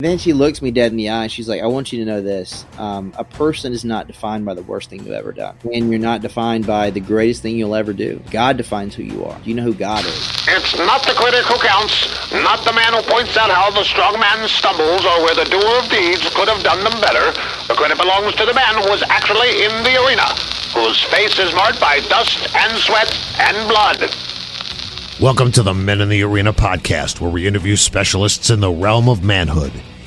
Then she looks me dead in the eye and she's like, I want you to know this. Um, a person is not defined by the worst thing you've ever done. And you're not defined by the greatest thing you'll ever do. God defines who you are. Do you know who God is? It's not the critic who counts, not the man who points out how the strong man stumbles or where the doer of deeds could have done them better. The credit belongs to the man who was actually in the arena, whose face is marked by dust and sweat and blood. Welcome to the Men in the Arena podcast, where we interview specialists in the realm of manhood.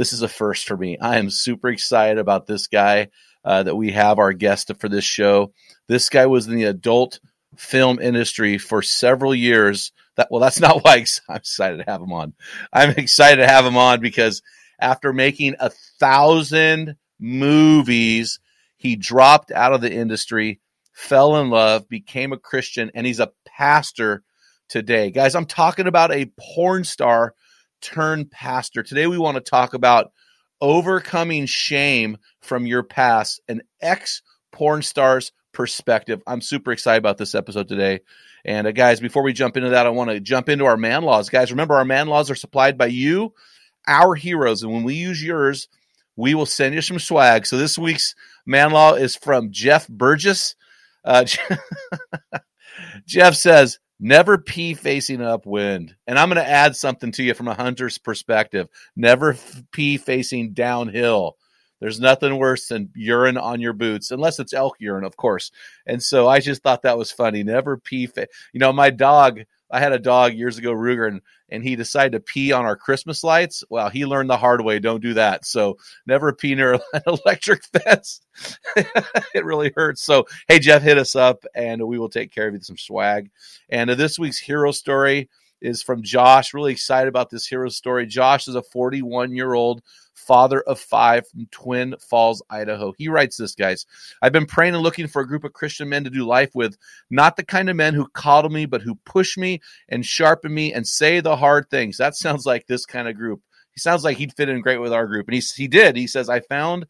this is a first for me. I am super excited about this guy uh, that we have our guest for this show. This guy was in the adult film industry for several years. That well, that's not why I'm excited to have him on. I'm excited to have him on because after making a thousand movies, he dropped out of the industry fell in love, became a Christian, and he's a pastor today. Guys, I'm talking about a porn star turned pastor. Today, we want to talk about overcoming shame from your past, an ex porn star's perspective. I'm super excited about this episode today. And uh, guys, before we jump into that, I want to jump into our man laws. Guys, remember our man laws are supplied by you, our heroes. And when we use yours, we will send you some swag. So this week's man law is from Jeff Burgess. Uh, Jeff says, never pee facing upwind. And I'm going to add something to you from a hunter's perspective. Never f- pee facing downhill. There's nothing worse than urine on your boots, unless it's elk urine, of course. And so I just thought that was funny. Never pee. Fa- you know, my dog, I had a dog years ago, Ruger, and, and he decided to pee on our Christmas lights. Well, he learned the hard way. Don't do that. So never pee near an electric fence. it really hurts. So, hey, Jeff, hit us up and we will take care of you some swag. And uh, this week's hero story is from Josh. Really excited about this hero story. Josh is a 41 year old father of five from Twin Falls, Idaho. He writes this, guys. I've been praying and looking for a group of Christian men to do life with, not the kind of men who coddle me, but who push me and sharpen me and say the hard things. That sounds like this kind of group. He sounds like he'd fit in great with our group. And he, he did. He says, I found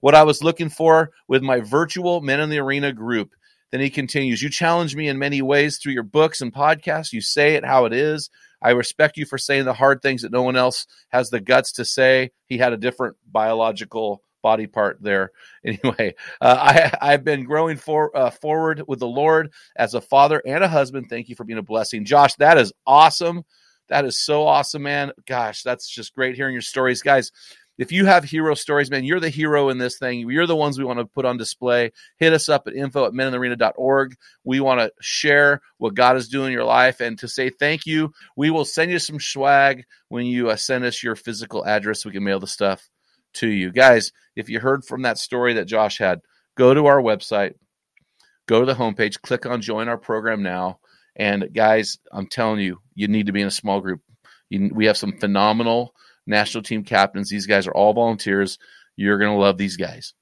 what I was looking for with my virtual Men in the Arena group. Then he continues, You challenge me in many ways through your books and podcasts. You say it how it is. I respect you for saying the hard things that no one else has the guts to say. He had a different biological body part there. Anyway, uh, I, I've been growing for, uh, forward with the Lord as a father and a husband. Thank you for being a blessing. Josh, that is awesome. That is so awesome, man. Gosh, that's just great hearing your stories. Guys, if you have hero stories, man, you're the hero in this thing. You're the ones we want to put on display. Hit us up at info at meninthearena.org. We want to share what God is doing in your life and to say thank you. We will send you some swag when you uh, send us your physical address. We can mail the stuff to you. Guys, if you heard from that story that Josh had, go to our website, go to the homepage, click on join our program now. And guys, I'm telling you, you need to be in a small group. You, we have some phenomenal national team captains. These guys are all volunteers. You're going to love these guys.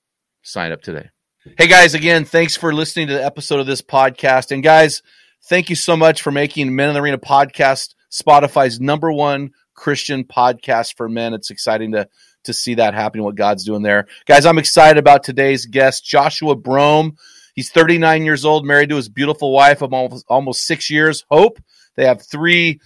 Sign up today. Hey guys, again, thanks for listening to the episode of this podcast. And guys, thank you so much for making Men in the Arena podcast Spotify's number one Christian podcast for men. It's exciting to to see that happening, what God's doing there. Guys, I'm excited about today's guest, Joshua Brome. He's 39 years old, married to his beautiful wife of almost, almost six years, Hope. They have three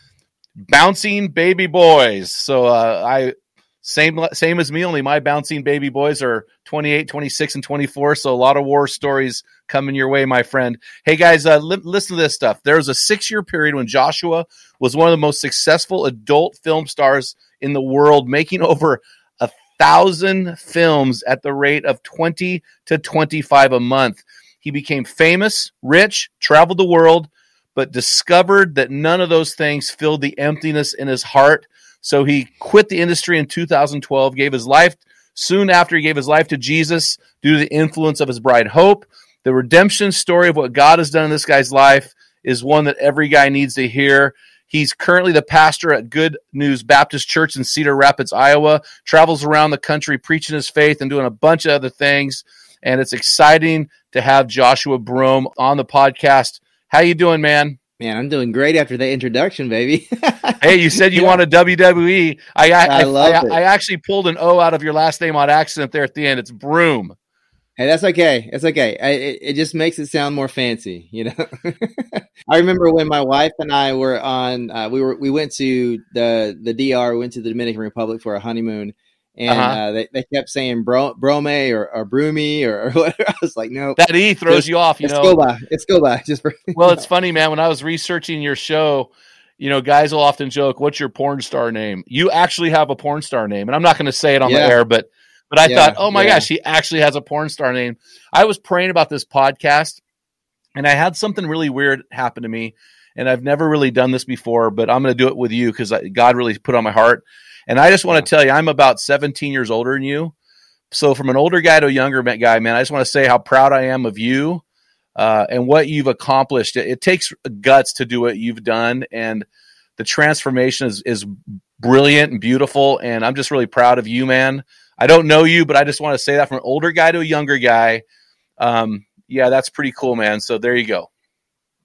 bouncing baby boys. So uh, I same same as me, only my bouncing baby boys are 28, 26, and 24. So a lot of war stories coming your way, my friend. Hey guys, uh, li- listen to this stuff. There was a six year period when Joshua was one of the most successful adult film stars in the world, making over a thousand films at the rate of 20 to 25 a month. He became famous, rich, traveled the world, but discovered that none of those things filled the emptiness in his heart. So he quit the industry in 2012, gave his life soon after he gave his life to Jesus due to the influence of his bride Hope. The redemption story of what God has done in this guy's life is one that every guy needs to hear. He's currently the pastor at Good News Baptist Church in Cedar Rapids, Iowa. Travels around the country preaching his faith and doing a bunch of other things. And it's exciting to have Joshua Broome on the podcast. How you doing, man? Man, I'm doing great after that introduction, baby. hey, you said you yeah. wanted WWE. I I, I, I, I, actually pulled an O out of your last name on accident there at the end. It's Broome. Hey, that's okay. It's okay. I, it, it just makes it sound more fancy, you know. I remember when my wife and I were on. Uh, we were we went to the the DR. We went to the Dominican Republic for a honeymoon, and uh-huh. uh, they, they kept saying bro, brome or, or broomy or, or, whatever. I was like, no, that e throws just, you off. You it's know, go by. It's go by. Just for, well, it's funny, man. When I was researching your show, you know, guys will often joke, "What's your porn star name?" You actually have a porn star name, and I'm not going to say it on yeah. the air, but but I yeah, thought, oh my yeah. gosh, he actually has a porn star name. I was praying about this podcast, and I had something really weird happen to me, and I've never really done this before, but I'm going to do it with you because God really put on my heart and I just want to tell you, I'm about 17 years older than you. So, from an older guy to a younger guy, man, I just want to say how proud I am of you uh, and what you've accomplished. It, it, takes guts to do what you've done, and the transformation is, is brilliant and beautiful. And I'm just really proud of you, man. I don't know you, but I just want to say that from an older guy to a younger guy. Um, yeah, that's pretty cool, man. So there you go.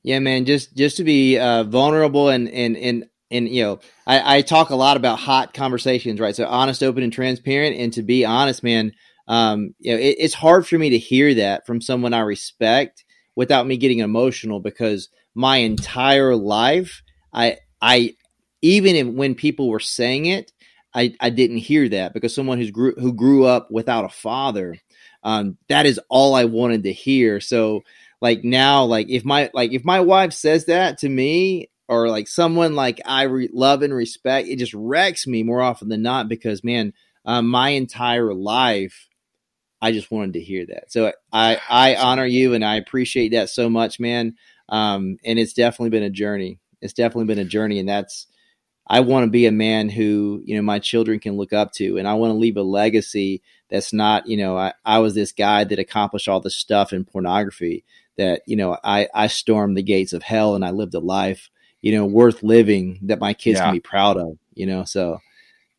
Yeah, man. Just just to be uh, vulnerable and and and and you know, I, I, talk a lot about hot conversations, right? So honest, open, and transparent. And to be honest, man, um, you know, it, it's hard for me to hear that from someone I respect without me getting emotional because my entire life, I, I, even when people were saying it, I, I didn't hear that because someone who's grew, who grew up without a father, um, that is all I wanted to hear. So like now, like if my like if my wife says that to me, or like someone like I re- love and respect, it just wrecks me more often than not because man, um, my entire life, I just wanted to hear that. So I I honor you and I appreciate that so much, man. Um, and it's definitely been a journey. It's definitely been a journey, and that's I want to be a man who you know my children can look up to, and I want to leave a legacy that's not you know I, I was this guy that accomplished all this stuff in pornography that you know I I stormed the gates of hell and I lived a life you know, worth living that my kids yeah. can be proud of, you know? So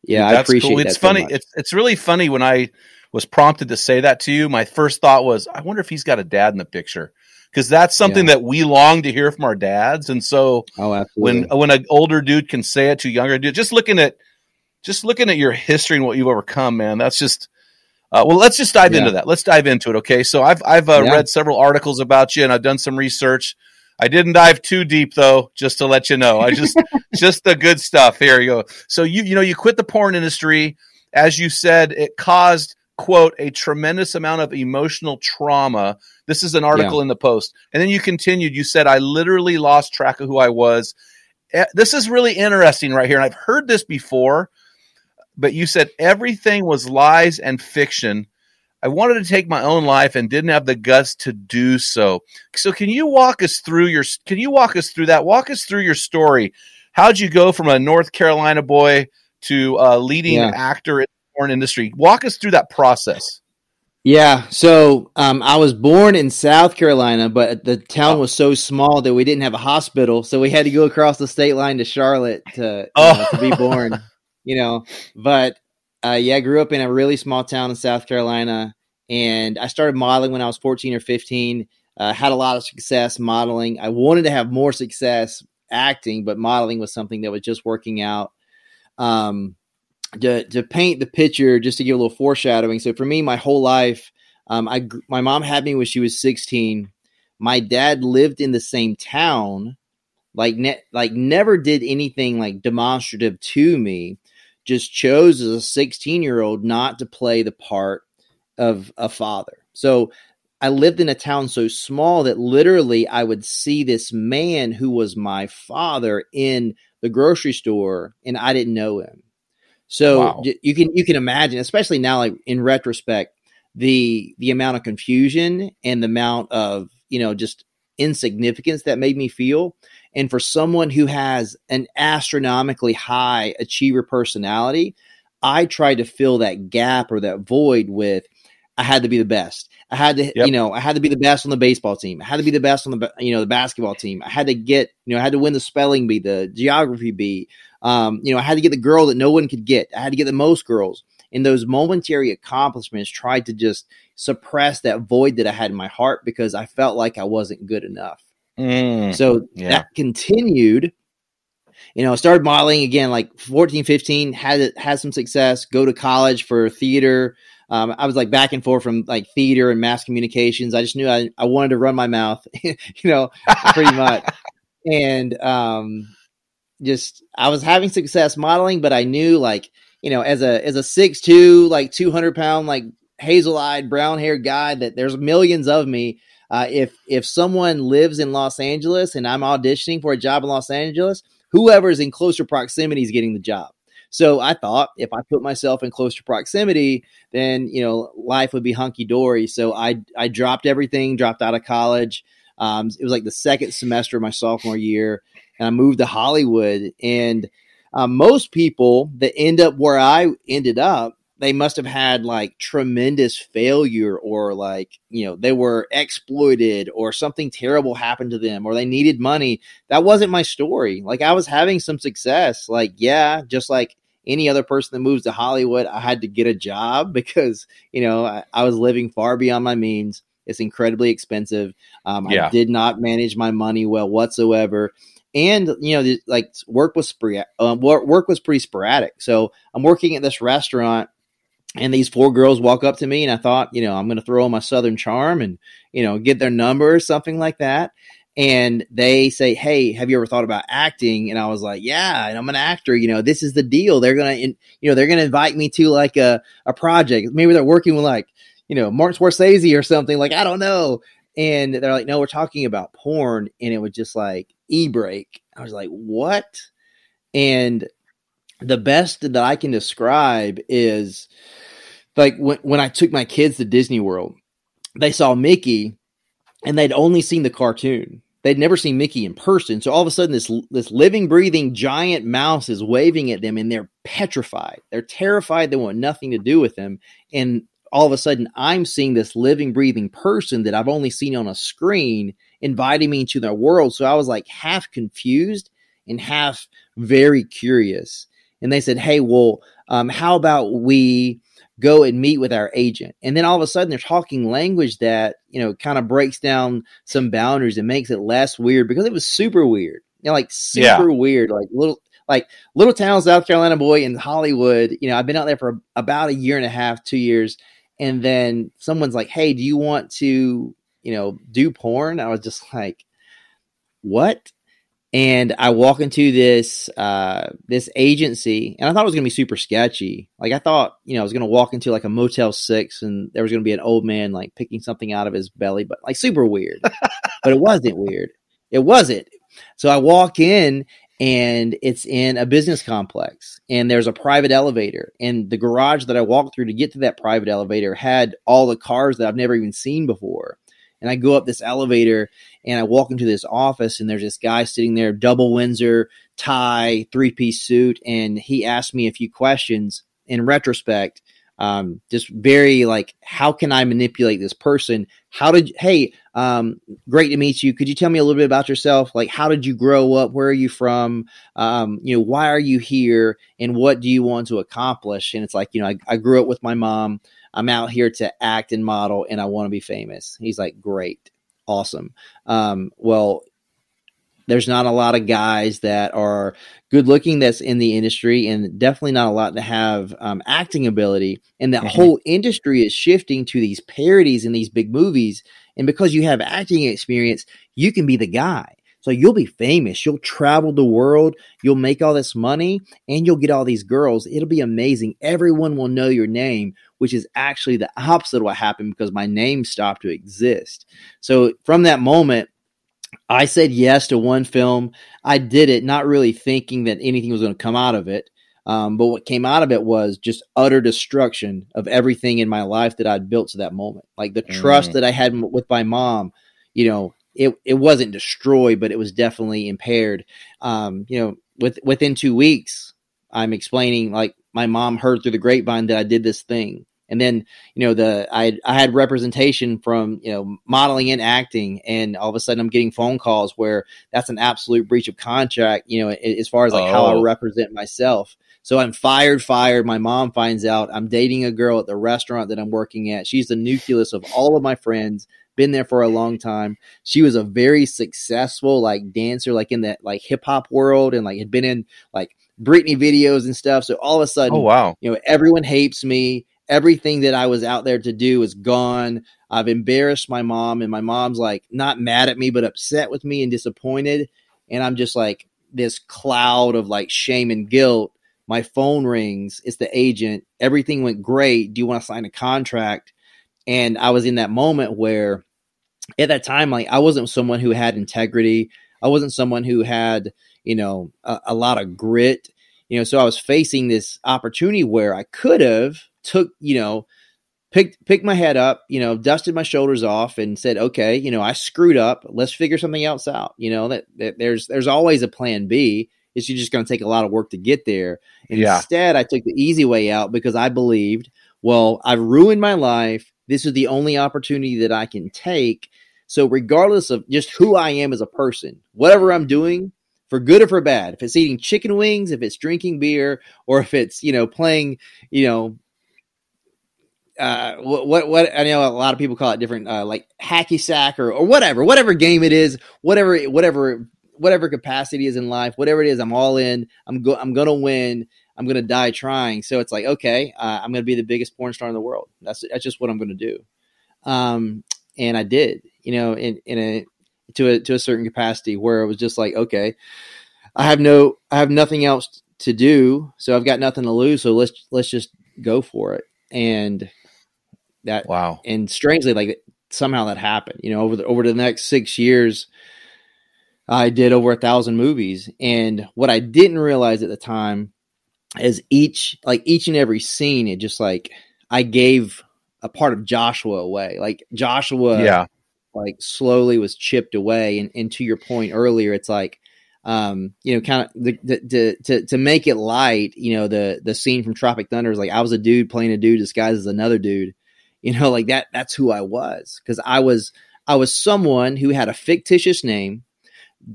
yeah, Dude, I appreciate cool. It's funny. So it's, it's really funny when I was prompted to say that to you. My first thought was, I wonder if he's got a dad in the picture because that's something yeah. that we long to hear from our dads. And so oh, when, when an older dude can say it to a younger dude, just looking at, just looking at your history and what you've overcome, man, that's just, uh, well, let's just dive yeah. into that. Let's dive into it. Okay. So I've, I've uh, read several articles about you and I've done some research. I didn't dive too deep though, just to let you know. I just just the good stuff. Here you go. So you you know you quit the porn industry, as you said, it caused quote a tremendous amount of emotional trauma. This is an article yeah. in the post, and then you continued. You said I literally lost track of who I was. This is really interesting right here, and I've heard this before, but you said everything was lies and fiction I wanted to take my own life and didn't have the guts to do so. So can you walk us through your can you walk us through that? Walk us through your story. How'd you go from a North Carolina boy to a leading yeah. actor in the porn industry? Walk us through that process. Yeah, so um, I was born in South Carolina, but the town oh. was so small that we didn't have a hospital, so we had to go across the state line to Charlotte to, oh. know, to be born. you know, but uh, yeah, I grew up in a really small town in South Carolina, and I started modeling when I was 14 or 15. Uh, had a lot of success modeling. I wanted to have more success acting, but modeling was something that was just working out. Um, to, to paint the picture, just to give a little foreshadowing. So for me, my whole life, um, I my mom had me when she was 16, my dad lived in the same town, like ne- like never did anything like demonstrative to me. Just chose as a 16 year old not to play the part of a father. So I lived in a town so small that literally I would see this man who was my father in the grocery store and I didn't know him. So Wow. you can you can imagine, especially now, like in retrospect, the the amount of confusion and the amount of you know just insignificance that made me feel. And for someone who has an astronomically high achiever personality, I tried to fill that gap or that void with I had to be the best. I had to, Yep. you know, I had to be the best on the baseball team. I had to be the best on the, you know, the basketball team. I had to get, you know, I had to win the spelling bee, the geography bee. Um, you know, I had to get the girl that no one could get. I had to get the most girls. And those momentary accomplishments tried to just suppress that void that I had in my heart because I felt like I wasn't good enough. Mm. So Yeah. that continued. You know, I started modeling again, like 14, 15, had had some success, go to college for theater. Um, I was like back and forth from like theater and mass communications. I just knew I, I wanted to run my mouth, you know, pretty much. and um, just I was having success modeling, but I knew like, you know, as a as a six two, like two hundred pound, like hazel eyed, brown haired guy, that there's millions of me. Uh, if if someone lives in Los Angeles and I'm auditioning for a job in Los Angeles, whoever is in closer proximity is getting the job. So I thought if I put myself in closer proximity, then you know life would be hunky dory. So I I dropped everything, dropped out of college. Um, it was like the second semester of my sophomore year, and I moved to Hollywood. And um, most people that end up where I ended up, they must have had like tremendous failure, or like you know they were exploited, or something terrible happened to them, or they needed money. That wasn't my story. Like I was having some success. Like yeah, just like any other person that moves to Hollywood, I had to get a job because you know I, I was living far beyond my means. It's incredibly expensive. Um, Yeah. I did not manage my money well whatsoever, and you know, the- like work was um, work, work was pretty sporadic. So I'm working at this restaurant, and these four girls walk up to me, and I thought, you know, I'm going to throw on my Southern charm and you know get their number or something like that. And they say, "Hey, have you ever thought about acting?" And I was like, "Yeah, and I'm an actor. You know, this is the deal. They're gonna, in, you know, they're gonna invite me to like a a project. Maybe they're working with like, you know, Martin Scorsese or something. Like, I don't know." And they're like, "No, we're talking about porn." And it was just like e break. I was like, "What?" And the best that I can describe is like when when I took my kids to Disney World, they saw Mickey and they'd only seen the cartoon. They'd never seen Mickey in person. So all of a sudden this this living breathing giant mouse is waving at them and they're petrified. They're terrified. They want nothing to do with him. And all of a sudden I'm seeing this living breathing person that I've only seen on a screen inviting me into their world. So I was like half confused and half very curious. And they said, "Hey, well, um, how about we go and meet with our agent?" And then all of a sudden, they're talking language that you know kind of breaks down some boundaries and makes it less weird because it was super weird. You know, like super Yeah. weird, like little like little town South Carolina boy in Hollywood. You know, I've been out there for about a year and a half, two years, and then someone's like, "Hey, do you want to you know do porn?" I was just like, "What?" and I walk into this uh, this agency, and I thought it was gonna be super sketchy. Like I thought, you know, I was gonna walk into like a Motel Six, and there was gonna be an old man like picking something out of his belly, but like super weird. but it wasn't weird. It wasn't. So I walk in, and it's in a business complex, and there's a private elevator, and the garage that I walked through to get to that private elevator had all the cars that I've never even seen before. And I go up this elevator and I walk into this office and there's this guy sitting there, double Windsor, tie, three piece suit, and he asked me a few questions. In retrospect, um, just very like, how can I manipulate this person? How did hey, um, great to meet you. Could you tell me a little bit about yourself? Like, how did you grow up? Where are you from? Um, you know, why are you here? And what do you want to accomplish? And it's like, you know, I, I grew up with my mom. I'm out here to act and model, and I want to be famous. He's like, great, awesome. Um, well, there's not a lot of guys that are good looking that's in the industry, and definitely not a lot that have um, acting ability. And that Mhm. whole industry is shifting to these parodies in these big movies. And because you have acting experience, you can be the guy. So you'll be famous. You'll travel the world. You'll make all this money and you'll get all these girls. It'll be amazing. Everyone will know your name, which is actually the opposite of what happened because my name stopped to exist. So from that moment, I said yes to one film. I did it not really thinking that anything was going to come out of it. Um, but what came out of it was just utter destruction of everything in my life that I'd built to that moment. Like the mm. trust that I had with my mom, you know, it, it wasn't destroyed, but it was definitely impaired. Um, you know, with, within two weeks, I'm explaining like my mom heard through the grapevine that I did this thing. And then, you know, the I I had representation from you know modeling and acting, and all of a sudden I'm getting phone calls where that's an absolute breach of contract. You know, as far as like oh. how I oh. represent myself. So I'm fired, fired. My mom finds out I'm dating a girl at the restaurant that I'm working at. She's the nucleus of all of my friends. Been there for a long time. She was a very successful like dancer, like in that like hip hop world, and like had been in like Britney videos and stuff. So all of a sudden, oh wow, you know, everyone hates me. Everything that I was out there to do is gone. I've embarrassed my mom, and my mom's like not mad at me, but upset with me and disappointed. And I'm just like this cloud of like shame and guilt my phone rings. It's the agent. Everything went great. Do you want to sign a contract? And I was in that moment where at that time, like I wasn't someone who had integrity. I wasn't someone who had, you know, a, a lot of grit. You know, so I was facing this opportunity where I could have took, you know, picked picked my head up, you know, dusted my shoulders off and said, "Okay, you know, I screwed up. Let's figure something else out." You know, that, that there's there's always a plan B. It's just going to take a lot of work to get there. And yeah. Instead, I took the easy way out because I believed, well, I've ruined my life. This is the only opportunity that I can take. So, regardless of just who I am as a person, whatever I'm doing, for good or for bad, if it's eating chicken wings, if it's drinking beer, or if it's, you know, playing, you know, uh, what, what, I know a lot of people call it different, uh, like hacky sack or, or whatever, whatever game it is, whatever, whatever whatever capacity is in life, whatever it is, I'm all in. I'm go. I'm gonna win. I'm gonna die trying. So it's like, okay, uh, I'm gonna be the biggest porn star in the world. That's that's just what I'm gonna do. Um, and I did, you know, in in a to a to a certain capacity where it was just like, okay, I have no, I have nothing else to do, so I've got nothing to lose. So let's let's just go for it. And that wow. And strangely, like somehow that happened. You know, over the over the next six years I did over a thousand movies. And what I didn't realize at the time is each, like each and every scene, it just like, I gave a part of Joshua away. Like Joshua, yeah, like slowly was chipped away. And, and to your point earlier, it's like, um, you know, kind of the, the, the, to to make it light. You know, the the scene from Tropic Thunder is like I was a dude playing a dude disguised as another dude. You know, like that. That's who I was because I was I was someone who had a fictitious name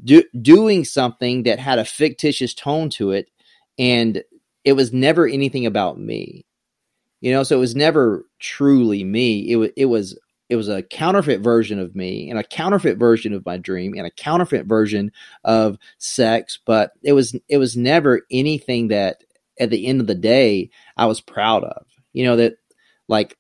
do, doing something that had a fictitious tone to it and it was never anything about me you know so it was never truly me it was it was it was a counterfeit version of me and a counterfeit version of my dream and a counterfeit version of sex but it was it was never anything that at the end of the day I was proud of you know that like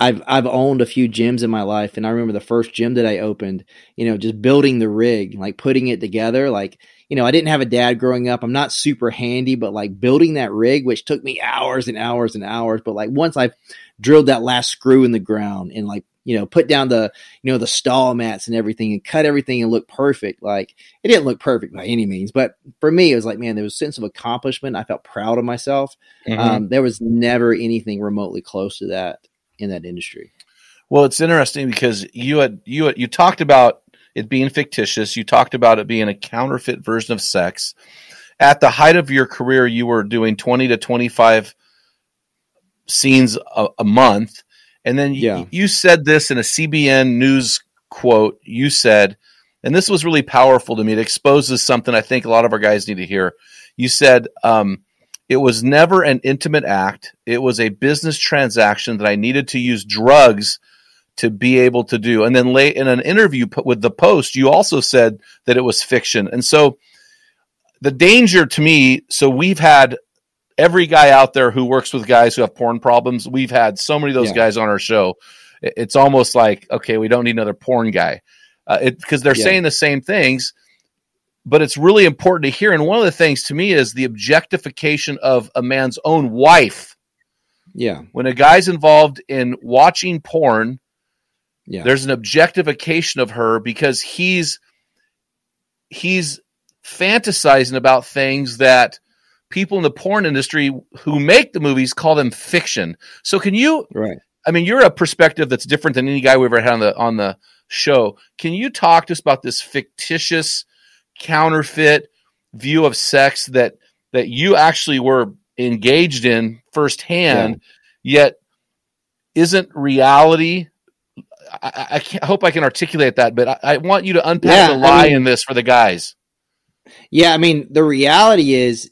I've I've owned a few gyms in my life, and I remember the first gym that I opened. You know, just building the rig, like putting it together. Like, you know, I didn't have a dad growing up. I'm not super handy, but like building that rig, which took me hours and hours and hours. But like once I've drilled that last screw in the ground and like you know put down the you know the stall mats and everything and cut everything and look perfect. Like it didn't look perfect by any means, but for me, it was like man, there was a sense of accomplishment. I felt proud of myself. Mm-hmm. Um, there was never anything remotely close to that in that industry. Well, it's interesting because you had you had, you talked about it being fictitious. You talked about it being a counterfeit version of sex. At the height of your career, you were doing twenty to twenty five scenes a, a, month, and then yeah. you, you said this in a CBN News quote. You said, and this was really powerful to me. It exposes something I think a lot of our guys need to hear. You said. Um, it was never an intimate act. It was a business transaction that I needed to use drugs to be able to do. And then late in an interview with the Post, you also said that it was fiction. And so the danger to me, so we've had every guy out there who works with guys who have porn problems. We've had so many of those yeah. guys on our show. it's almost like okay, we don't need another porn guy uh, because they're Yeah. saying the same things. But it's really important to hear. And one of the things to me is the objectification of a man's own wife. Yeah. When a guy's involved in watching porn, Yeah. there's an objectification of her because he's he's fantasizing about things that people in the porn industry who make the movies call them fiction. So can you right. I mean you're a perspective that's different than any guy we've ever had on the on the show. Can you talk to us about this fictitious counterfeit view of sex that that you actually were engaged in firsthand yet isn't reality I, I- can't, I hope I can articulate that, but I, I want you to unpack Yeah, the lie mean- in this for the guys. Yeah, I mean, the reality is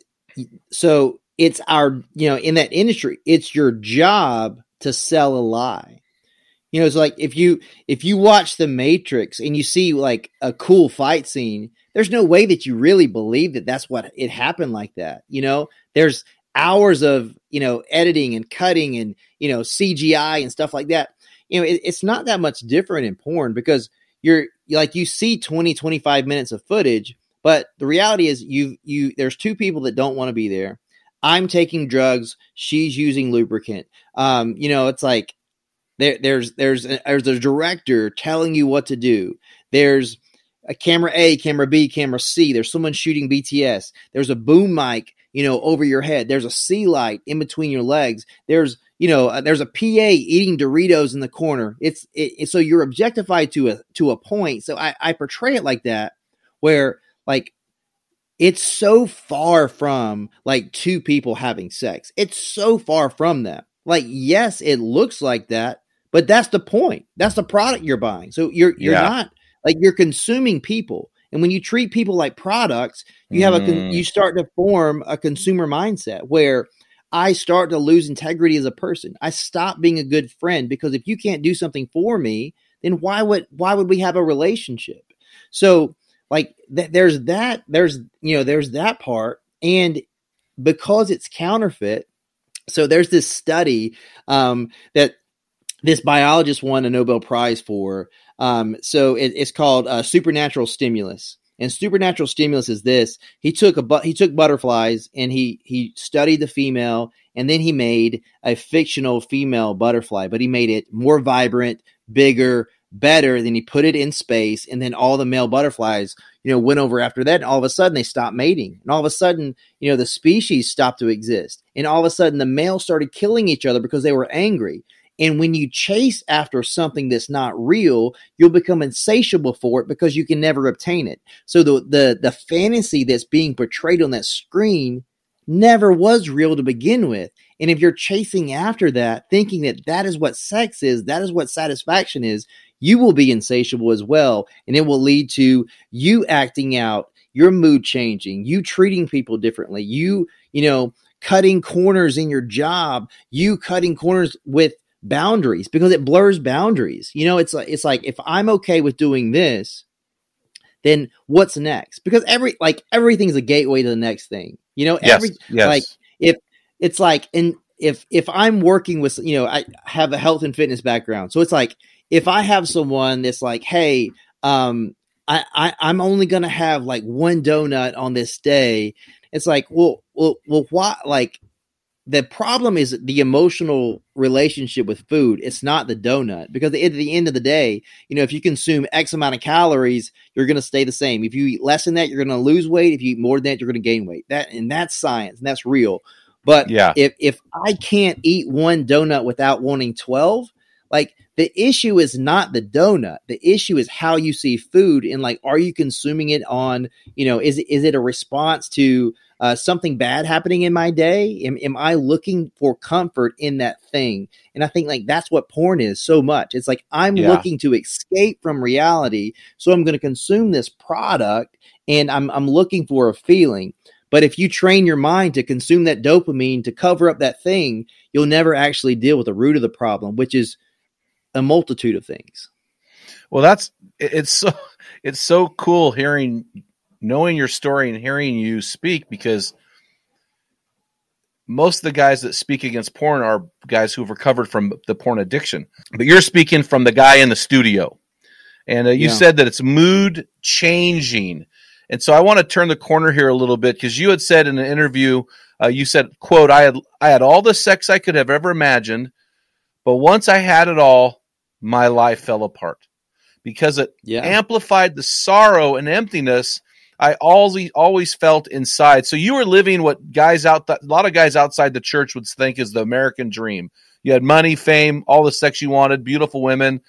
so it's our, you know, in that industry, it's your job to sell a lie. You know, it's like if you if you watch The Matrix and you see like a cool fight scene, there's no way that you really believe that that's what it happened like that. You know, there's hours of, you know, editing and cutting and, you know, CGI and stuff like that. You know, it, it's not that much different in porn because you're like you see 20 25 minutes of footage but the reality is you you there's two people that don't want to be there. I'm taking drugs she's using lubricant. Um you know it's like there there's there's a, there's a director telling you what to do. There's a camera a camera b camera c. There's someone shooting bts there's a boom mic you know over your head there's a c light in between your legs there's you know uh, there's a pa eating doritos in the corner it's it, it- so you're objectified to a to a point so i i portray it like that where like it's so far from like two people having sex. It's so far from that. Like yes, it looks like that, but that's the point. That's the product you're buying. So you're you're Yeah. not like you're consuming people. And when you treat people like products, you have a Mm. you start to form a consumer mindset where I start to lose integrity as a person. I stop being a good friend because if you can't do something for me, then why would why would we have a relationship? So like th- there's that there's you know there's that part and because it's counterfeit so there's this study um, that this biologist won a nobel prize for um, so it, it's called uh, supernatural stimulus. And supernatural stimulus is this. He took a bu- he took butterflies and he he studied the female and then he made a fictional female butterfly but he made it more vibrant bigger better then he put it in space. And then all the male butterflies you know went over after that and all of a sudden they stopped mating. And all of a sudden you know the species stopped to exist. And all of a sudden the males started killing each other because they were angry and when you chase after something that's not real you'll become insatiable for it because you can never obtain it. So the the the fantasy that's being portrayed on that screen never was real to begin with. And if you're chasing after that thinking that that is what sex is that is what satisfaction is you will be insatiable as well. And it will lead to you acting out your mood changing you treating people differently you you know cutting corners in your job you cutting corners with boundaries because it blurs boundaries. You know it's like it's like if i'm okay with doing this then what's next? Because every like everything's a gateway to the next thing you know? Every yes. like if it's like and if if i'm working with you know i have a health and fitness background. So it's like if i have someone that's like hey um i, I i'm only gonna have like one donut on this day it's like well well well what like the problem is the emotional relationship with food. It's not the donut because at the end of the day you know if you consume x amount of calories you're going to stay the same. If you eat less than that you're going to lose weight. If you eat more than that you're going to gain weight. That and that's science and that's real. But Yeah. if if i can't eat one donut without wanting 12 like the issue is not the donut. The issue is how you see food and like are you consuming it on you know is is it a response to uh, something bad happening in my day? Am, am i looking for comfort in that thing? And i think like that's what porn is so much. It's like i'm Yeah. looking to escape from reality so i'm going to consume this product and i'm i'm looking for a feeling. But if you train your mind to consume that dopamine to cover up that thing you'll never actually deal with the root of the problem which is a multitude of things. Well, that's it's so it's so cool hearing knowing your story and hearing you speak because most of the guys that speak against porn are guys who've recovered from the porn addiction. But you're speaking from the guy in the studio. And uh, you Yeah. said that it's mood changing. And so I want to turn the corner here a little bit because you had said in an interview, uh, you said, quote, I had, I had all the sex I could have ever imagined, but once I had it all, my life fell apart because it Yeah. amplified the sorrow and emptiness I always always felt inside. So you were living what guys out a lot of guys outside the church would think is the American dream. You had money, fame, all the sex you wanted, beautiful women.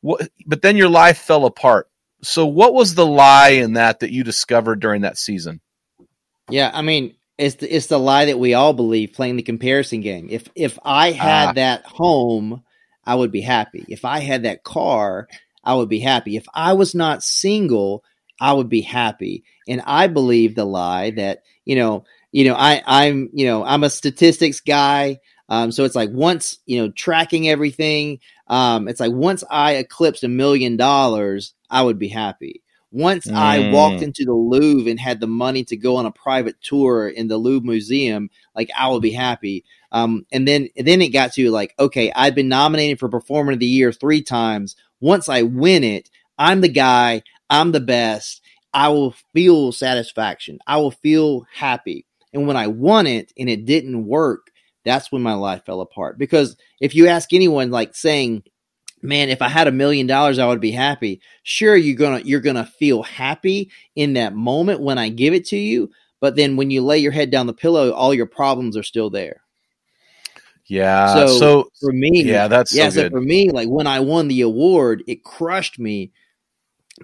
What, but then your life fell apart. So what was the lie in that that you discovered during that season? Yeah, I mean, it's the, it's the lie that we all believe playing the comparison game. If if I had Ah. that home, I would be happy. If I had that car, I would be happy. If I was not single, I would be happy. And I believe the lie that, you know, you know, I I'm, you know, I'm a statistics guy. Um, so it's like once, you know, tracking everything, um, it's like once I eclipsed a million dollars, I would be happy. Once I Mm. walked into the Louvre and had the money to go on a private tour in the Louvre Museum, like I would be happy. Um, and then and then it got to like, okay, I've been nominated for Performer of the Year three times. Once I win it, I'm the guy. I'm the best. I will feel satisfaction. I will feel happy. And when I won it and it didn't work, that's when my life fell apart. Because if you ask anyone, like saying, man, if I had a million dollars, I would be happy. Sure, you're gonna you're gonna feel happy in that moment when I give it to you. But then when you lay your head down the pillow, all your problems are still there. Yeah. So- So, For me, yeah, that's yeah. so So for me, like when I won the award, it crushed me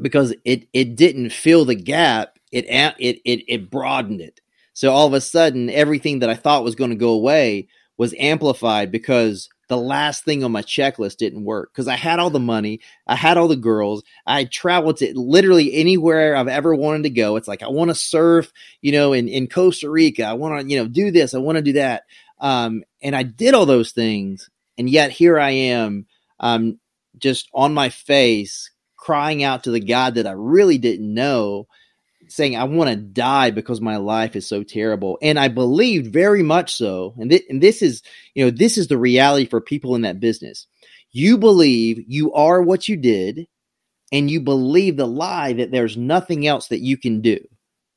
because it it didn't fill the gap. It it it it broadened it. So all of a sudden, everything that I thought was going to go away was amplified because the last thing on my checklist didn't work. Because I had all the money, I had all the girls, I traveled to literally anywhere I've ever wanted to go. It's like I want to surf, you know, in in Costa Rica. I want to you know do this. I want to do that. Um, and I did all those things, and yet here I am, um, just on my face, crying out to the God that I really didn't know, saying, I want to die because my life is so terrible. And I believed very much so. And, thi- and this is, you know, this is the reality for people in that business. You believe you are what you did, and you believe the lie that there's nothing else that you can do.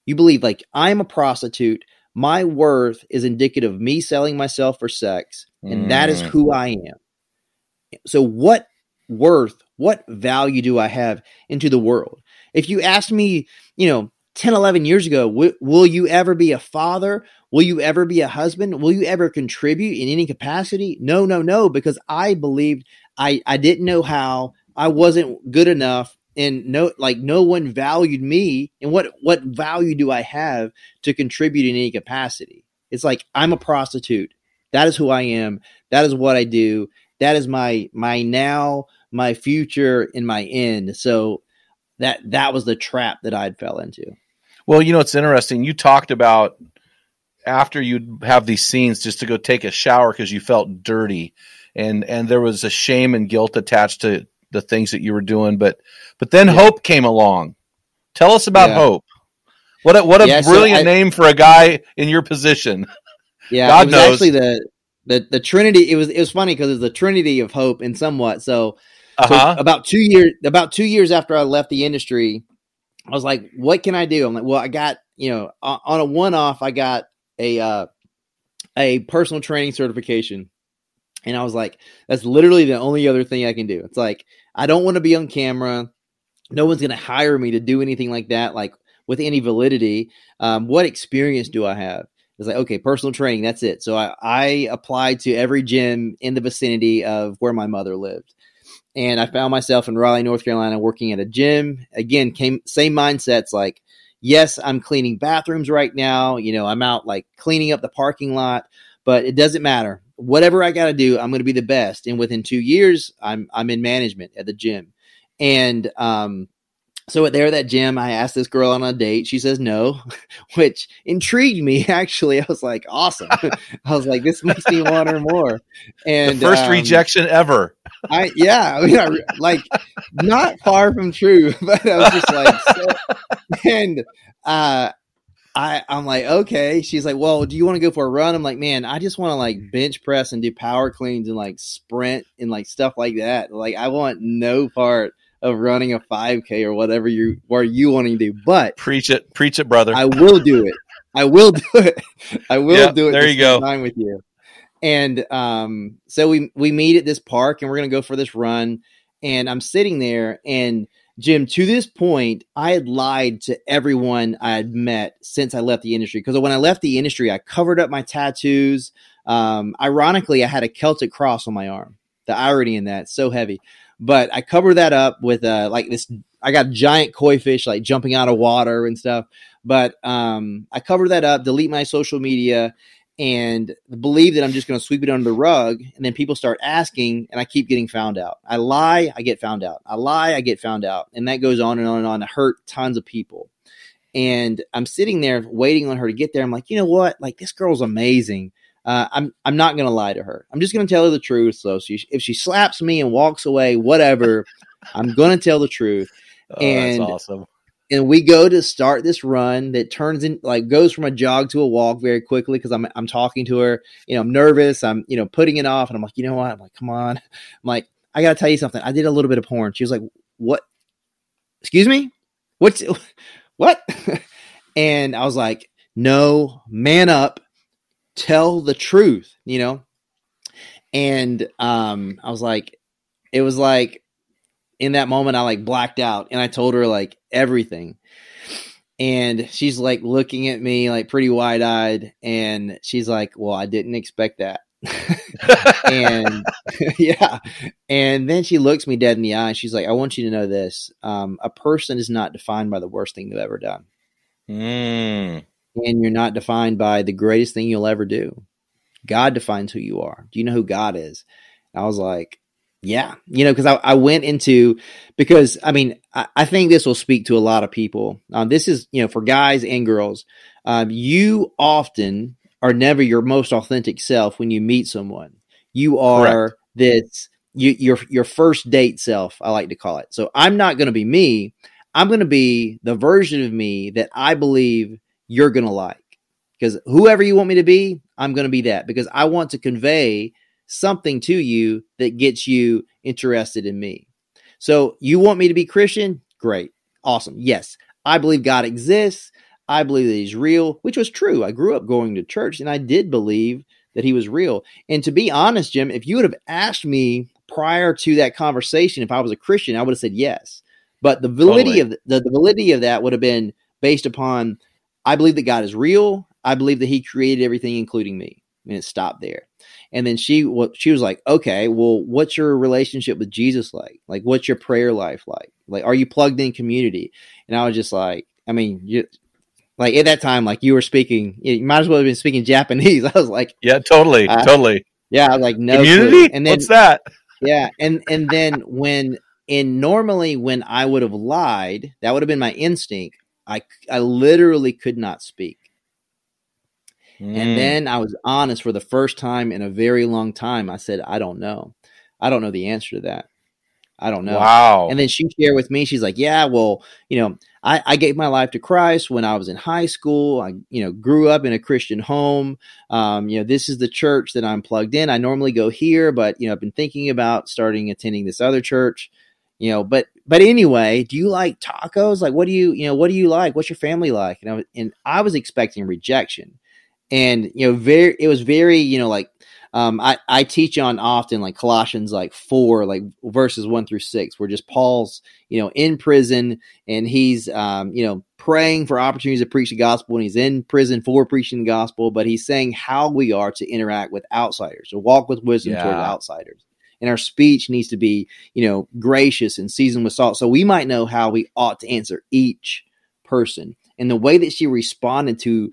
You believe, like, I'm a prostitute. My worth is indicative of me selling myself for sex, and that is Mm. who I am. So, what worth, what value do I have into the world? If you asked me, you know, 10, 11 years ago, w- will you ever be a father? Will you ever be a husband? Will you ever contribute in any capacity? No, no, no, because I believed I, I didn't know how, I wasn't good enough, and no, like no one valued me. And what, what value do I have to contribute in any capacity? It's like I'm a prostitute. That is who I am. That is what I do. That is my my now, my future, and my end. So that that was the trap that I'd fell into. Well, you know, it's interesting. You talked about after you'd have these scenes just to go take a shower because you felt dirty and and there was a shame and guilt attached to the things that you were doing but but then Yeah. hope came along tell us about Yeah. hope what a, what a Yeah, so brilliant I- name for a guy in your position Yeah, God knows. actually the the the Trinity. It was it was funny because it was the Trinity of hope and somewhat. So So uh-huh about two years about two years after I left the industry, I was like, what can I do? I'm like, well, I got, you know, on, a one off, I got a uh a personal training certification. And I was like, that's literally the only other thing I can do. It's like, I don't want to be on camera. No one's gonna hire me to do anything like that, like with any validity. Um, what experience do I have? It's like, okay, personal training, that's it. So I, I applied to every gym in the vicinity of where my mother lived and I found myself in Raleigh, North Carolina, working at a gym. Again, came same mindsets like, yes, I'm cleaning bathrooms right now. You know, I'm out like cleaning up the parking lot, but it doesn't matter. Whatever I got to do, I'm going to be the best. And within two years, I'm I'm in management at the gym, and um, so at there at that gym, I asked this girl on a date. She says no, which intrigued me. Actually, I was like, awesome. I was like, this makes me want her more. And the first um, rejection ever I yeah, I mean, I, like not far from true, but I was just like, so, and uh, I, I'm like, okay. She's like, well, do you want to go for a run? I'm like, man, I just want to like bench press and do power cleans and like sprint and like stuff like that. Like, I want no part of running a 5K or whatever you are you wanting to do. But preach it, preach it, brother. I will do it. I will do it. I will Yep, do it. there you go. Time with you. And um, so we we meet at this park, and we're gonna go for this run. And I'm sitting there, and Jim, to this point, I had lied to everyone I had met since I left the industry. Because when I left the industry, I covered up my tattoos. Um, ironically, I had a Celtic cross on my arm. The irony in that, so heavy. But I cover that up with uh, like this. I got giant koi fish like jumping out of water and stuff. But um, I cover that up, delete my social media, and believe that I'm just going to sweep it under the rug. And then people start asking, and I keep getting found out. I lie, I get found out. I lie, I get found out. And that goes on and on and on. I hurt tons of people. And I'm sitting there waiting on her to get there. I'm like, you know what? Like this girl's amazing. Uh, I'm I'm not gonna lie to her. I'm just gonna tell her the truth. So she, if she slaps me and walks away, whatever, I'm gonna tell the truth Oh, and- that's awesome. and we go to start this run that turns in like goes from a jog to a walk very quickly because I'm I'm talking to her. You know, I'm nervous. I'm you know putting it off, and I'm like, you know what? I'm like, come on. I'm like, I gotta tell you something. I did a little bit of porn. She was like, what? Excuse me? What's what? and I was like, no, man up, tell the truth. You know. And um, I was like, it was like in that moment I like blacked out and I told her like everything. And she's like looking at me like pretty wide eyed and she's like, Well, I didn't expect that. and yeah. And then she looks me dead in the eye and she's like, I want you to know this. Um, a person is not defined by the worst thing they've ever done. Mm. And you're not defined by the greatest thing you'll ever do. God defines who you are. Do you know who God is? I was like, yeah, you know, because I, I went into because I mean I, I think this will speak to a lot of people. Um, this is you know for guys and girls. Um, you often are never your most authentic self when you meet someone. You are this you, your your first date self. I like to call it. So I'm not going to be me. I'm going to be the version of me that I believe you're going to like. Because whoever you want me to be, I'm going to be that because I want to convey something to you that gets you interested in me. So you want me to be Christian? Great. Awesome. Yes. I believe God exists. I believe that he's real, which was true. I grew up going to church and I did believe that he was real. And to be honest, Jim, if you would have asked me prior to that conversation if I was a Christian, I would have said yes. But the validity Totally. of the, the validity of that would have been based upon I believe that God is real. I believe that he created everything including me. And it stopped there. And then she she was like, okay, well, what's your relationship with Jesus like? Like, what's your prayer life like? Like, are you plugged in community? And I was just like, I mean, you, like at that time, like you were speaking, you might as well have been speaking Japanese. I was like, Yeah, totally, Uh, totally. yeah, I was like, no, clue. Community? And then What's that? yeah, and and then when and normally when I would have lied, that would have been my instinct. I I literally could not speak. Mm. And then I was honest for the first time in a very long time. I said, I don't know. I don't know the answer to that. I don't know. wow. And then she shared with me, she's like, Yeah, well, you know, I, I gave my life to Christ when I was in high school. I, you know, grew up in a Christian home. Um, you know, this is the church that I'm plugged in. I normally go here, but you know, I've been thinking about starting attending this other church. You know, but but anyway, do you like tacos? Like, what do you you know? What do you like? What's your family like? And I was, and I was expecting rejection, and you know, very it was very you know like um, I, I teach on often like Colossians like four, like verses one through six, where just Paul's, you know, in prison and he's, um, you know, praying for opportunities to preach the gospel and he's in prison for preaching the gospel, but he's saying how we are to interact with outsiders, to walk with wisdom Yeah. toward outsiders. And our speech needs to be, you know, gracious and seasoned with salt. So we might know how we ought to answer each person. And the way that she responded to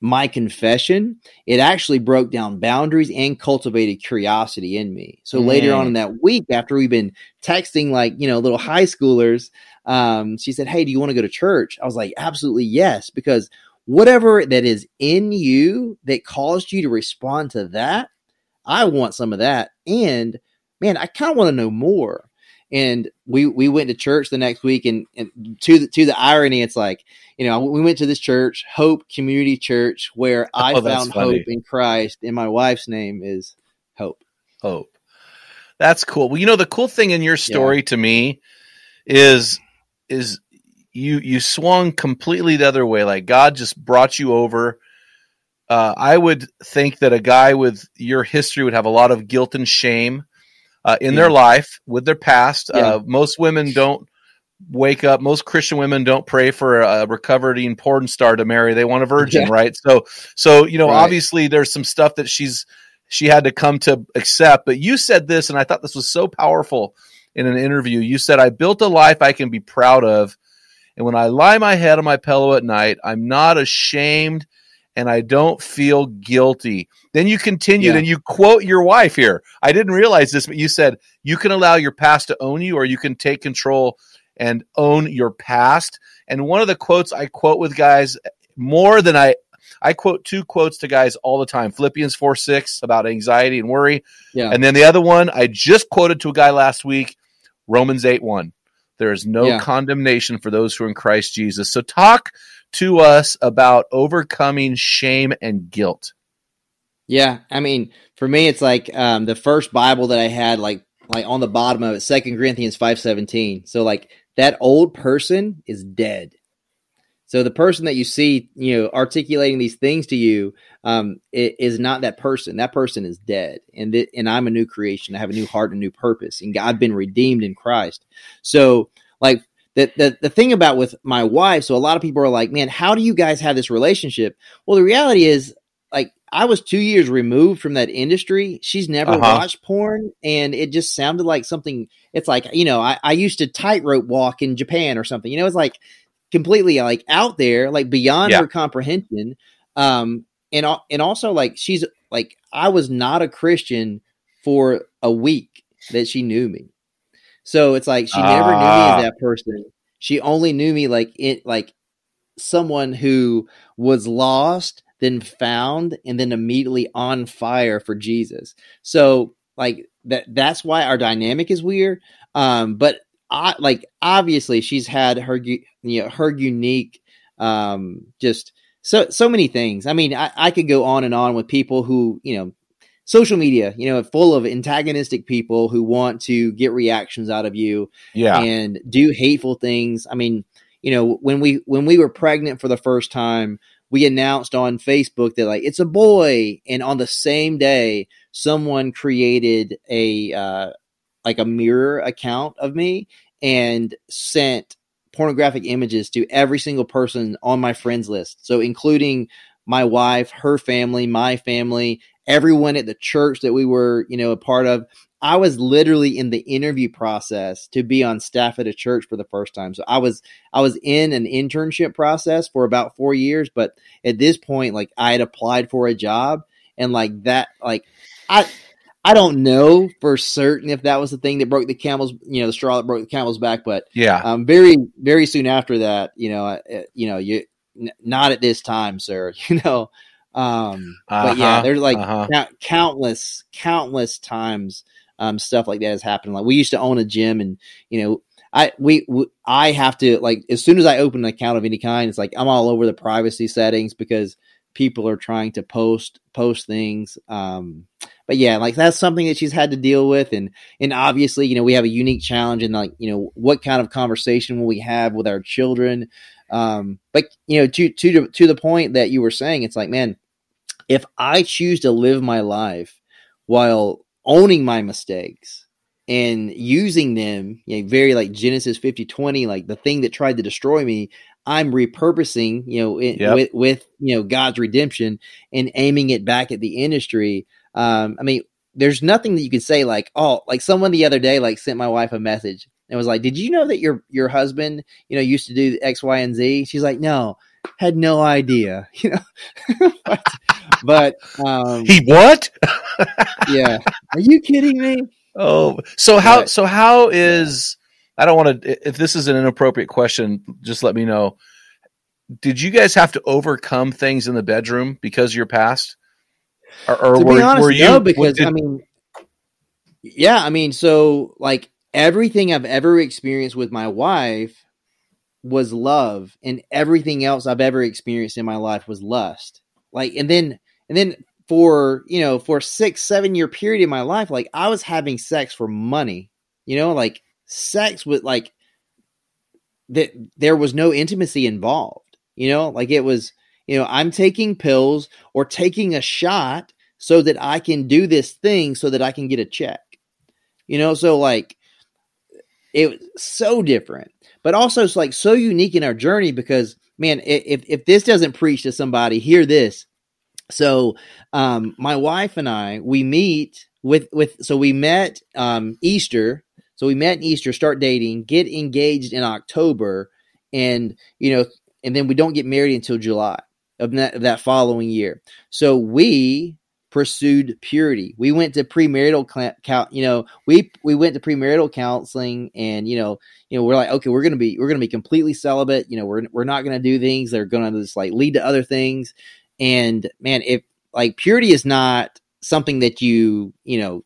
my confession, it actually broke down boundaries and cultivated curiosity in me. So later Mm. on in that week, after we've been texting like, you know, little high schoolers, um, she said, Hey, do you want to go to church? I was like, Absolutely yes, because whatever that is in you that caused you to respond to that, I want some of that. And man, I kind of want to know more. and we we went to church the next week and, and to the to the irony it's like you know we went to this church hope community church where i Oh, found hope in christ and my wife's name is hope hope. That's cool. Well, you know the cool thing in your story to me is is you you swung completely the other way. Like God just brought you over. Uh, I would think that a guy with your history would have a lot of guilt and shame uh, in their life with their past. Yeah. Uh, most women don't wake up. Most Christian women don't pray for a recovering porn star to marry. They want a virgin, Yeah. right? So, so you know, Right. obviously, there's some stuff that she's she had to come to accept. But you said this, and I thought this was so powerful in an interview. You said, "I built a life I can be proud of, and when I lie my head on my pillow at night, I'm not ashamed." And I don't feel guilty. Then you continued Yeah. and you quote your wife here. I didn't realize this, but you said you can allow your past to own you, or you can take control and own your past. And one of the quotes I quote with guys more than I I quote two quotes to guys all the time. Philippians 4 6 about anxiety and worry. yeah And then the other one I just quoted to a guy last week, Romans 8 1. There is no Yeah. condemnation for those who are in Christ Jesus. So talk to us about overcoming shame and guilt. Yeah, I mean, for me, it's like um, the first Bible that I had, like like on the bottom of it, Second Corinthians five seventeen. So like that old person is dead. So the person that you see, you know, articulating these things to you, um, is not that person. That person is dead, and th- and I'm a new creation. I have a new heart, and new purpose, and I've been redeemed in Christ. So like the, the the thing about with my wife, so a lot of people are like, man, how do you guys have this relationship? Well, the reality is, like, I was two years removed from that industry. She's never Uh-huh. watched porn, and it just sounded like something. It's like you know, I, I used to tightrope walk in Japan or something. You know, it's like completely like out there, like beyond Yeah. her comprehension. Um, and and also like she's like I was not a Christian for a week that she knew me. So it's like she never knew me Ah. as that person. She only knew me like it like someone who was lost, then found, and then immediately on fire for Jesus. So like that that's why our dynamic is weird. Um, but I like obviously she's had her you know her unique um just so so many things. I mean, I, I could go on and on with people who, you know, social media, you know, full of antagonistic people who want to get reactions out of you Yeah. and do hateful things. I mean, you know, when we when we were pregnant for the first time, we announced on Facebook that like it's a boy, and on the same day, someone created a uh, like a mirror account of me and sent pornographic images to every single person on my friends list. So including my wife, her family, my family, everyone at the church that we were, you know, a part of. I was literally in the interview process to be on staff at a church for the first time. So I was I was in an internship process for about 4 years, but at this point like I had applied for a job and like that like I I don't know for certain if that was the thing that broke the camel's, you know, the straw that broke the camel's back, but yeah. um, very very soon after that, you know, uh, you know, you not at this time, sir. You know, um, but yeah, Uh-huh, there's like uh-huh. count- countless, countless times um, stuff like that has happened. Like we used to own a gym, and you know, I we, I have to like as soon as I open an account of any kind, it's like I'm all over the privacy settings because people are trying to post post things. Um, but yeah, like that's something that she's had to deal with, and and obviously, you know, we have a unique challenge in like you know what kind of conversation will we have with our children. Um, but you know, to to to the point that you were saying, it's like, man, if I choose to live my life while owning my mistakes and using them, you know, very like Genesis 50 20, like the thing that tried to destroy me, I'm repurposing, you know, it, Yep. with, with, you know, God's redemption and aiming it back at the industry. Um, I mean, there's nothing that you can say like, oh, like someone the other day, like sent my wife a message and was like, did you know that your, your husband, you know, used to do X, Y, and Z? She's like, no, had no idea, you know, but, but, um, He what? yeah. Are you kidding me? Oh, so how? Right. So how is? I don't want to. If this is an inappropriate question, just let me know. Did you guys have to overcome things in the bedroom because of your past? Or, or to were, be honest, were you? no, because did- I mean, yeah, I mean, so like everything I've ever experienced with my wife was love, and everything else I've ever experienced in my life was lust. Like, and then, and then for, you know, for six, seven year period in my life, like I was having sex for money, you know, like sex with like that there was no intimacy involved, you know, like it was, you know, I'm taking pills or taking a shot so that I can do this thing so that I can get a check. You know, so like it was so different, but also it's like so unique in our journey because man, if if this doesn't preach to somebody, hear this. So, um, my wife and I we meet with with so we met um Easter. So we met in Easter, start dating, get engaged in October, and you know, and then we don't get married until July of that, of that following year. So we pursued purity. We went to premarital count, you know, we we went to premarital counseling and you know, you know, we're like, okay, we're going to be we're going to be completely celibate, you know, we're we're not going to do things that are going to just like lead to other things. And man, if like purity is not something that you, you know,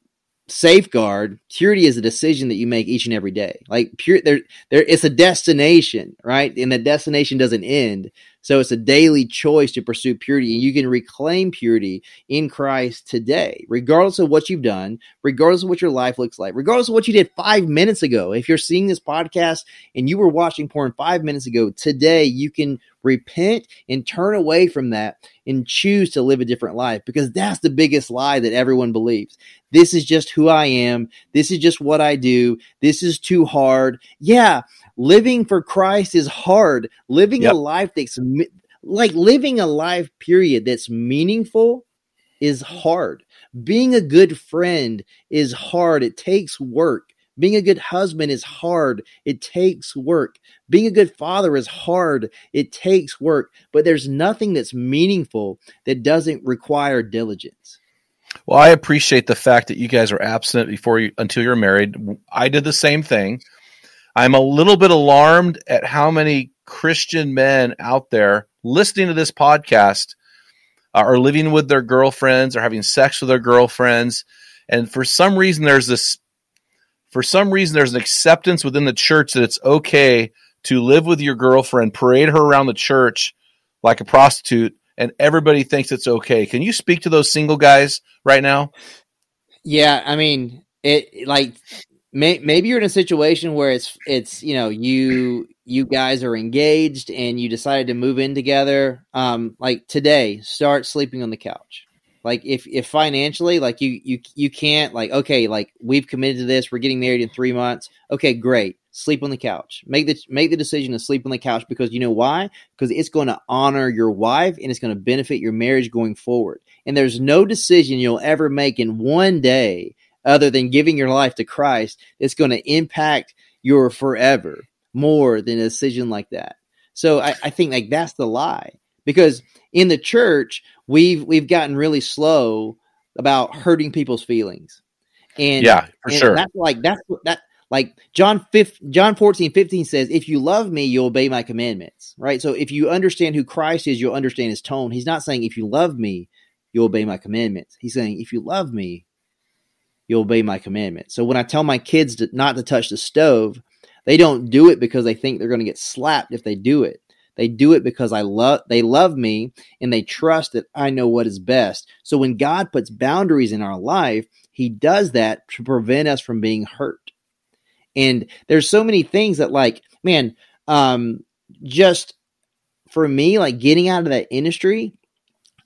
safeguard purity is a decision that you make each and every day like pure there there it's a destination right and the destination doesn't end so it's a daily choice to pursue purity and you can reclaim purity in christ today regardless of what you've done regardless of what your life looks like regardless of what you did five minutes ago if you're seeing this podcast and you were watching porn five minutes ago today you can repent and turn away from that and choose to live a different life because that's the biggest lie that everyone believes. This is just who I am. This is just what I do. This is too hard. Yeah, living for Christ is hard. Living yep. a life that's like living a life period that's meaningful is hard. Being a good friend is hard. It takes work. Being a good husband is hard. It takes work. Being a good father is hard. It takes work. But there's nothing that's meaningful that doesn't require diligence. Well, I appreciate the fact that you guys are abstinent before you until you're married. I did the same thing. I'm a little bit alarmed at how many Christian men out there listening to this podcast uh, are living with their girlfriends or having sex with their girlfriends. And for some reason, there's this for some reason there's an acceptance within the church that it's okay to live with your girlfriend, parade her around the church like a prostitute, and everybody thinks it's okay. Can you speak to those single guys right now? Yeah, I mean, it like may, maybe you're in a situation where it's it's you know you you guys are engaged and you decided to move in together. Um, like today, start sleeping on the couch. Like if if financially, like you you you can't like okay, like we've committed to this, we're getting married in three months. Okay, great. Sleep on the couch. Make the make the decision to sleep on the couch because you know why? Because it's going to honor your wife and it's going to benefit your marriage going forward. And there's no decision you'll ever make in one day other than giving your life to Christ that's going to impact your forever more than a decision like that. So I, I think like that's the lie because in the church we've we've gotten really slow about hurting people's feelings. And yeah, for and sure. That's like that's that like John 5, John 14, 15 says, if you love me, you'll obey my commandments. Right. So if you understand who Christ is, you'll understand his tone. He's not saying if you love me, you'll obey my commandments. He's saying if you love me, you'll obey my commandment. So when I tell my kids to, not to touch the stove, they don't do it because they think they're going to get slapped if they do it. They do it because I love they love me and they trust that I know what is best. So when God puts boundaries in our life, he does that to prevent us from being hurt. And there's so many things that like, man, um just for me like getting out of that industry,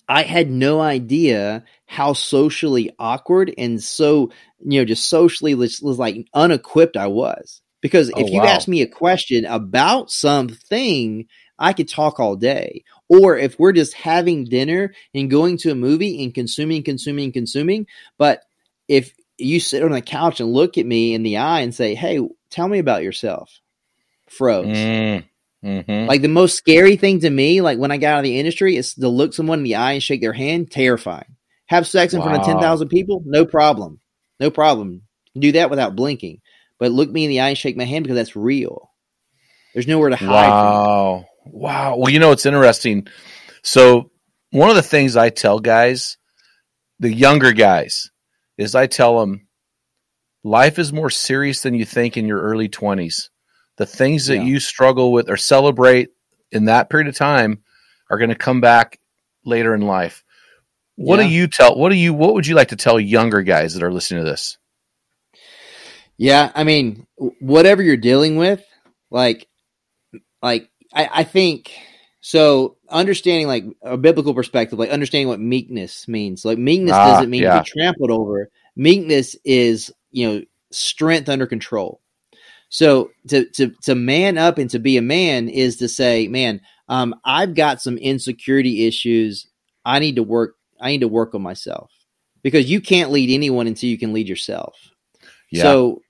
I had no idea how socially awkward and so, you know, just socially was, was like unequipped I was. Because if oh, wow. you ask me a question about something, I could talk all day. Or if we're just having dinner and going to a movie and consuming, consuming, consuming. But if you sit on the couch and look at me in the eye and say, Hey, tell me about yourself, froze. Mm, mm-hmm. Like the most scary thing to me, like when I got out of the industry, is to look someone in the eye and shake their hand. Terrifying. Have sex in wow. front of 10,000 people? No problem. No problem. Do that without blinking. But look me in the eye and shake my hand because that's real. There's nowhere to hide. Wow. Wow. Well, you know, it's interesting. So, one of the things I tell guys, the younger guys, is I tell them life is more serious than you think in your early 20s. The things that Yeah. you struggle with or celebrate in that period of time are going to come back later in life. What Yeah. do you tell what do you what would you like to tell younger guys that are listening to this? Yeah, I mean, whatever you're dealing with, like, like I, I think so. Understanding like a biblical perspective, like understanding what meekness means. Like meekness Ah, doesn't mean yeah. to be trampled over. Meekness is you know strength under control. So to to to man up and to be a man is to say, man, um, I've got some insecurity issues. I need to work. I need to work on myself because you can't lead anyone until you can lead yourself. Yeah. So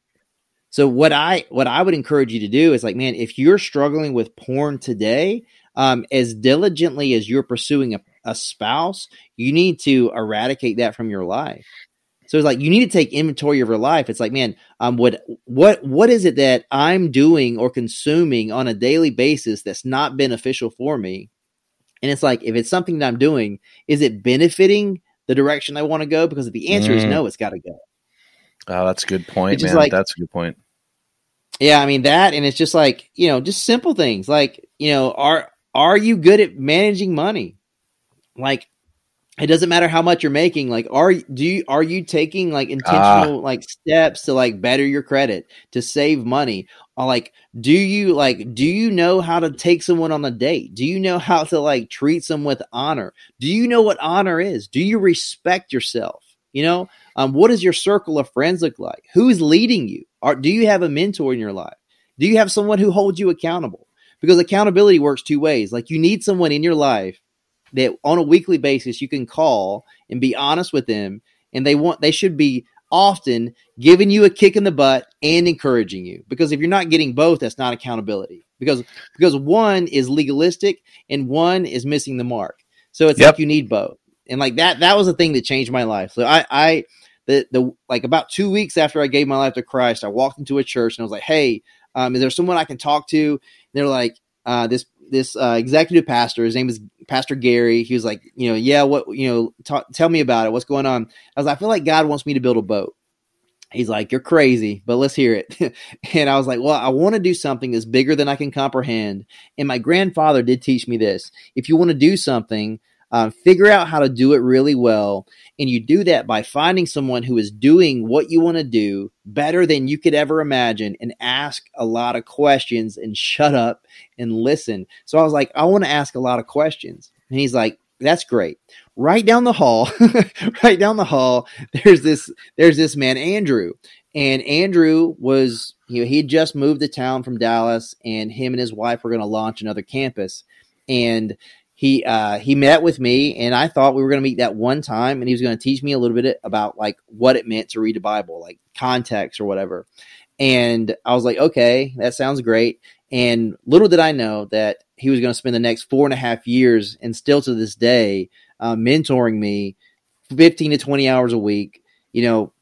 so what I what I would encourage you to do is like, man, if you're struggling with porn today, um, as diligently as you're pursuing a, a spouse, you need to eradicate that from your life. So it's like you need to take inventory of your life. It's like, man, um, what what what is it that I'm doing or consuming on a daily basis that's not beneficial for me? And it's like, if it's something that I'm doing, is it benefiting the direction I want to go? Because if the answer is Mm. no, it's got to go. Oh, that's a good point, man. like- that's a good point. Yeah, I mean that, and it's just like you know, just simple things like you know, are are you good at managing money? Like, it doesn't matter how much you're making. Like, are do you are you taking like intentional like steps to like better your credit to save money? Or like, do you like do you know how to take someone on a date? Do you know how to like treat someone with honor? Do you know what honor is? Do you respect yourself? You know, um, what does your circle of friends look like? Who's leading you? Are, do you have a mentor in your life? Do you have someone who holds you accountable? Because accountability works two ways. Like you need someone in your life that on a weekly basis you can call and be honest with them, and they want they should be often giving you a kick in the butt and encouraging you. Because if you're not getting both, that's not accountability. Because because one is legalistic and one is missing the mark. So it's Yep. like you need both. And like that that was the thing that changed my life. So I I the the like about two weeks after I gave my life to Christ, I walked into a church and I was like, "Hey, um, is there someone I can talk to?" And they're like, uh, "This this uh, executive pastor, his name is Pastor Gary. He was like, you know, yeah, what you know, tell me about it. What's going on?" I was like, "I feel like God wants me to build a boat." He's like, "You're crazy, but let's hear it." and I was like, "Well, I want to do something that's bigger than I can comprehend." And my grandfather did teach me this: if you want to do something, um, figure out how to do it really well and you do that by finding someone who is doing what you want to do better than you could ever imagine and ask a lot of questions and shut up and listen. So I was like, I want to ask a lot of questions. And he's like, that's great. Right down the hall, right down the hall, there's this there's this man Andrew. And Andrew was, you know, he had just moved to town from Dallas and him and his wife were going to launch another campus. And he uh he met with me and I thought we were going to meet that one time and he was going to teach me a little bit about like what it meant to read the Bible, like context or whatever. And I was like, okay, that sounds great. And little did I know that he was going to spend the next four and a half years and still to this day uh, mentoring me 15 to 20 hours a week, you know,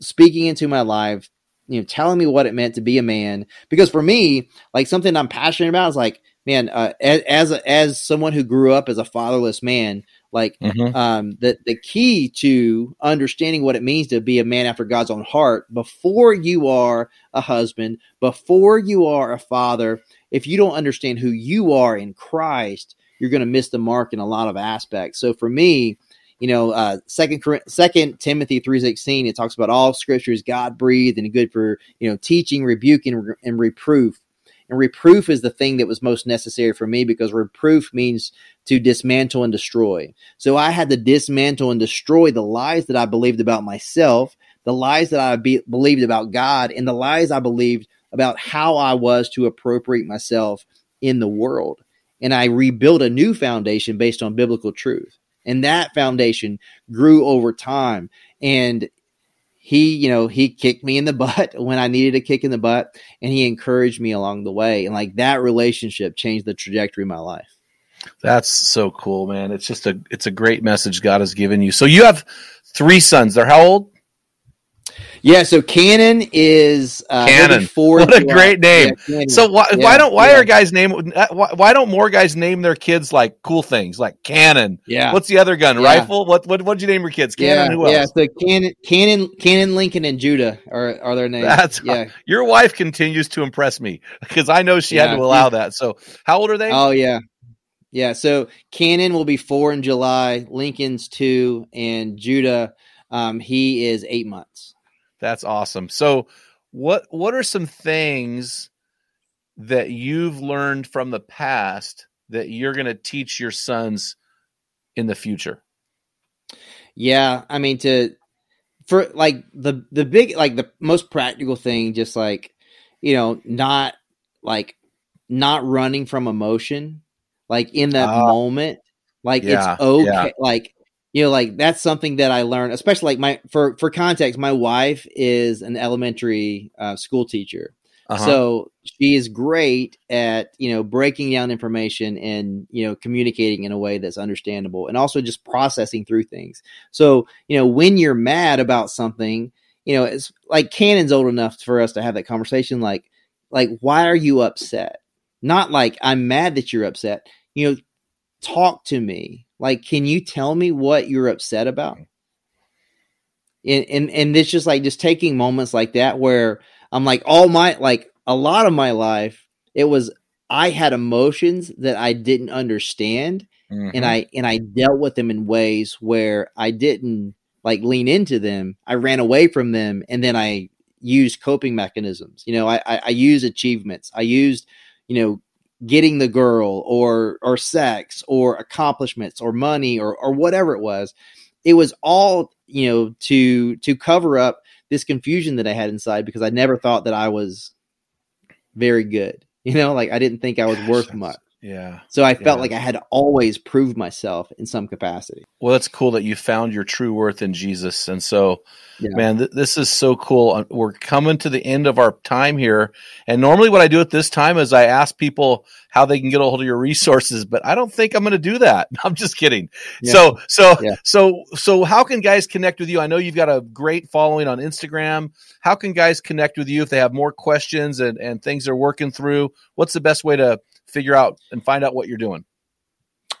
speaking into my life, you know, telling me what it meant to be a man. Because for me, like something I'm passionate about is like, man, uh, as as, a, as someone who grew up as a fatherless man, like Mhm. um, the the key to understanding what it means to be a man after God's own heart before you are a husband, before you are a father, if you don't understand who you are in Christ, you're going to miss the mark in a lot of aspects. So for me, you know, uh, second Second Timothy three sixteen, it talks about all Scripture is God breathed and good for you know teaching, rebuking, and reproof. And reproof is the thing that was most necessary for me because reproof means to dismantle and destroy. So I had to dismantle and destroy the lies that I believed about myself, the lies that I be- believed about God, and the lies I believed about how I was to appropriate myself in the world. And I rebuilt a new foundation based on biblical truth. And that foundation grew over time. And he, you know, he kicked me in the butt when I needed a kick in the butt, and he encouraged me along the way. And like that relationship changed the trajectory of my life. That's so cool, man. It's just a it's a great message God has given you. So you have three sons. They're how old? Yeah, so Cannon is uh, Cannon. four What a great name. Yeah, So why, why don't why yeah. are guys name uh, why, why don't more guys name their kids like cool things like cannon? Yeah. What's the other gun? Yeah. Rifle? What what what'd you name your kids? Cannon? yeah, Who else? yeah. So Cannon, Cannon, Cannon, Lincoln, and Judah are are their names. That's yeah. Your wife continues to impress me because I know she had to allow that. So how old are they? Oh yeah, yeah. So Cannon will be four in July. Lincoln's two, and Judah, um, he is eight months. That's awesome. So what what are some things that you've learned from the past that you're going to teach your sons in the future? Yeah, I mean to for like the the big like the most practical thing, just like you know, not like not running from emotion, like in that Ah. moment, like Yeah, it's okay, yeah. like you know, like that's something that I learned, especially like my for for context, my wife is an elementary uh, school teacher, Uh-huh. so she is great at you know breaking down information and you know communicating in a way that's understandable and also just processing through things. So you know when you're mad about something, you know it's like Cannon's old enough for us to have that conversation. Like like why are you upset? Not like I'm mad that you're upset. You know, talk to me. Like, can you tell me what you're upset about? And and and it's just like just taking moments like that where I'm like all my like a lot of my life it was I had emotions that I didn't understand Mhm. and I and I dealt with them in ways where I didn't like lean into them. I ran away from them and then I used coping mechanisms. You know, I I, I used achievements. I used, you know, getting the girl or or sex or accomplishments or money or or whatever it was. It was all, you know, to to cover up this confusion that I had inside because I never thought that I was very good. You know, like I didn't think I was worth much. Yeah. So I felt Yeah. like I had always proved myself in some capacity. Well, that's cool that you found your true worth in Jesus. And so, Yeah. man, th- this is so cool. Uh, We're coming to the end of our time here. And normally, what I do at this time is I ask people how they can get a hold of your resources, but I don't think I'm going to do that. I'm just kidding. Yeah. So, so, so, so, how can guys connect with you? I know you've got a great following on Instagram. How can guys connect with you if they have more questions and, and things they're working through? What's the best way to figure out and find out what you're doing?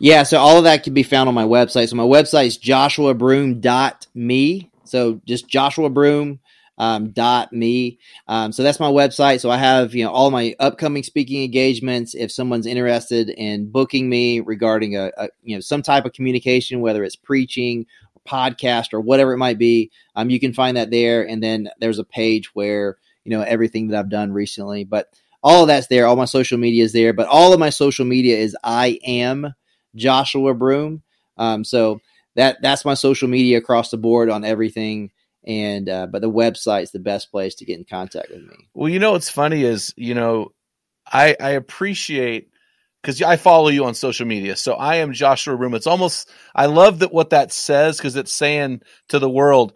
Yeah, so all of that can be found on my website. So my website is joshuabroome.me. So just Joshua Broome um, dot me. Um, so that's my website. So I have you know all my upcoming speaking engagements. If someone's interested in booking me regarding a, a you know some type of communication, whether it's preaching, podcast, or whatever it might be, um, you can find that there. And then there's a page where you know everything that I've done recently. But all of that's there. All my social media is there. But all of my social media is I am Joshua Broome. Um, so that that's my social media across the board on everything. And uh, but the website's the best place to get in contact with me. Well, you know what's funny is, you know, I I appreciate because I follow you on social media. So I am Joshua Broome. It's almost I love that what that says because it's saying to the world,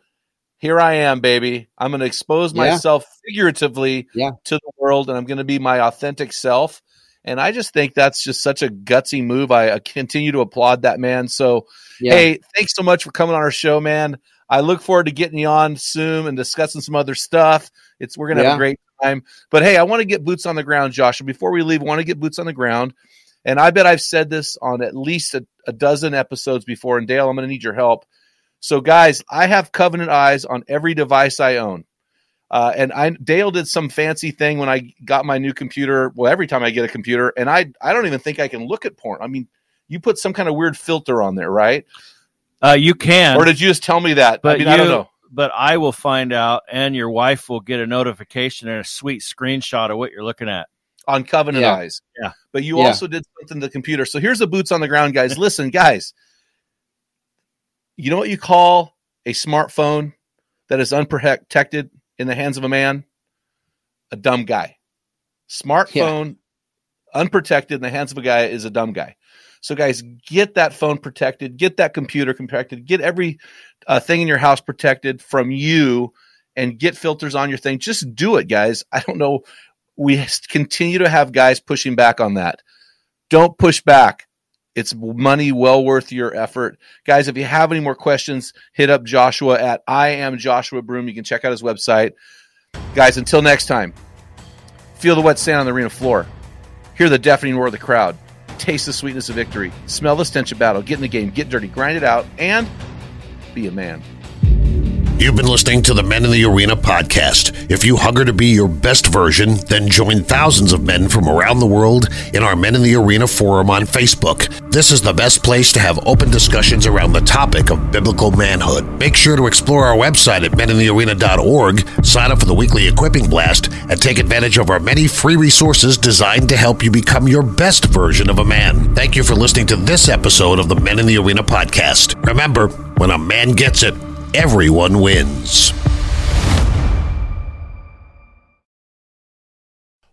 here I am, baby. I'm going to expose Yeah. myself figuratively Yeah. to the world, and I'm going to be my authentic self. And I just think that's just such a gutsy move. I continue to applaud that man. So Yeah, Hey, thanks so much for coming on our show, man. I look forward to getting you on soon and discussing some other stuff. It's we're gonna have a great time. But hey, I want to get boots on the ground, Josh. And before we leave, I want to get boots on the ground. And I bet I've said this on at least a, a dozen episodes before. And Dale, I'm gonna need your help. So, guys, I have Covenant Eyes on every device I own. Uh, and I Dale did some fancy thing when I got my new computer. Well, every time I get a computer, and I I don't even think I can look at porn. I mean, you put some kind of weird filter on there, right? Uh, you can, Or did you just tell me that? but I mean, you, I don't know. But I will find out, and your wife will get a notification and a sweet screenshot of what you're looking at. On Covenant Yeah. Eyes. Yeah. But you Yeah. also did something to the computer. So here's the boots on the ground, guys. Listen, guys. You know what you call a smartphone that is unprotected in the hands of a man? A dumb guy. Smartphone unprotected in the hands of a guy is a dumb guy. So, guys, get that phone protected, get that computer protected, get every uh, thing in your house protected from you, and get filters on your thing. Just do it, guys. I don't know. We continue to have guys pushing back on that. Don't push back. It's money well worth your effort. Guys, if you have any more questions, hit up Joshua at I am Joshua Broome. You can check out his website. Guys, until next time, feel the wet sand on the arena floor. Hear the deafening roar of the crowd. Taste the sweetness of victory. Smell the stench of battle. Get in the game, get dirty, grind it out, and be a man. You've been listening to the Men in the Arena podcast. If you hunger to be your best version, then join thousands of men from around the world in our Men in the Arena forum on Facebook. This is the best place to have open discussions around the topic of biblical manhood. Make sure to explore our website at meninthearena.org, sign up for the weekly equipping blast, and take advantage of our many free resources designed to help you become your best version of a man. Thank you for listening to this episode of the Men in the Arena podcast. Remember, when a man gets it, everyone wins.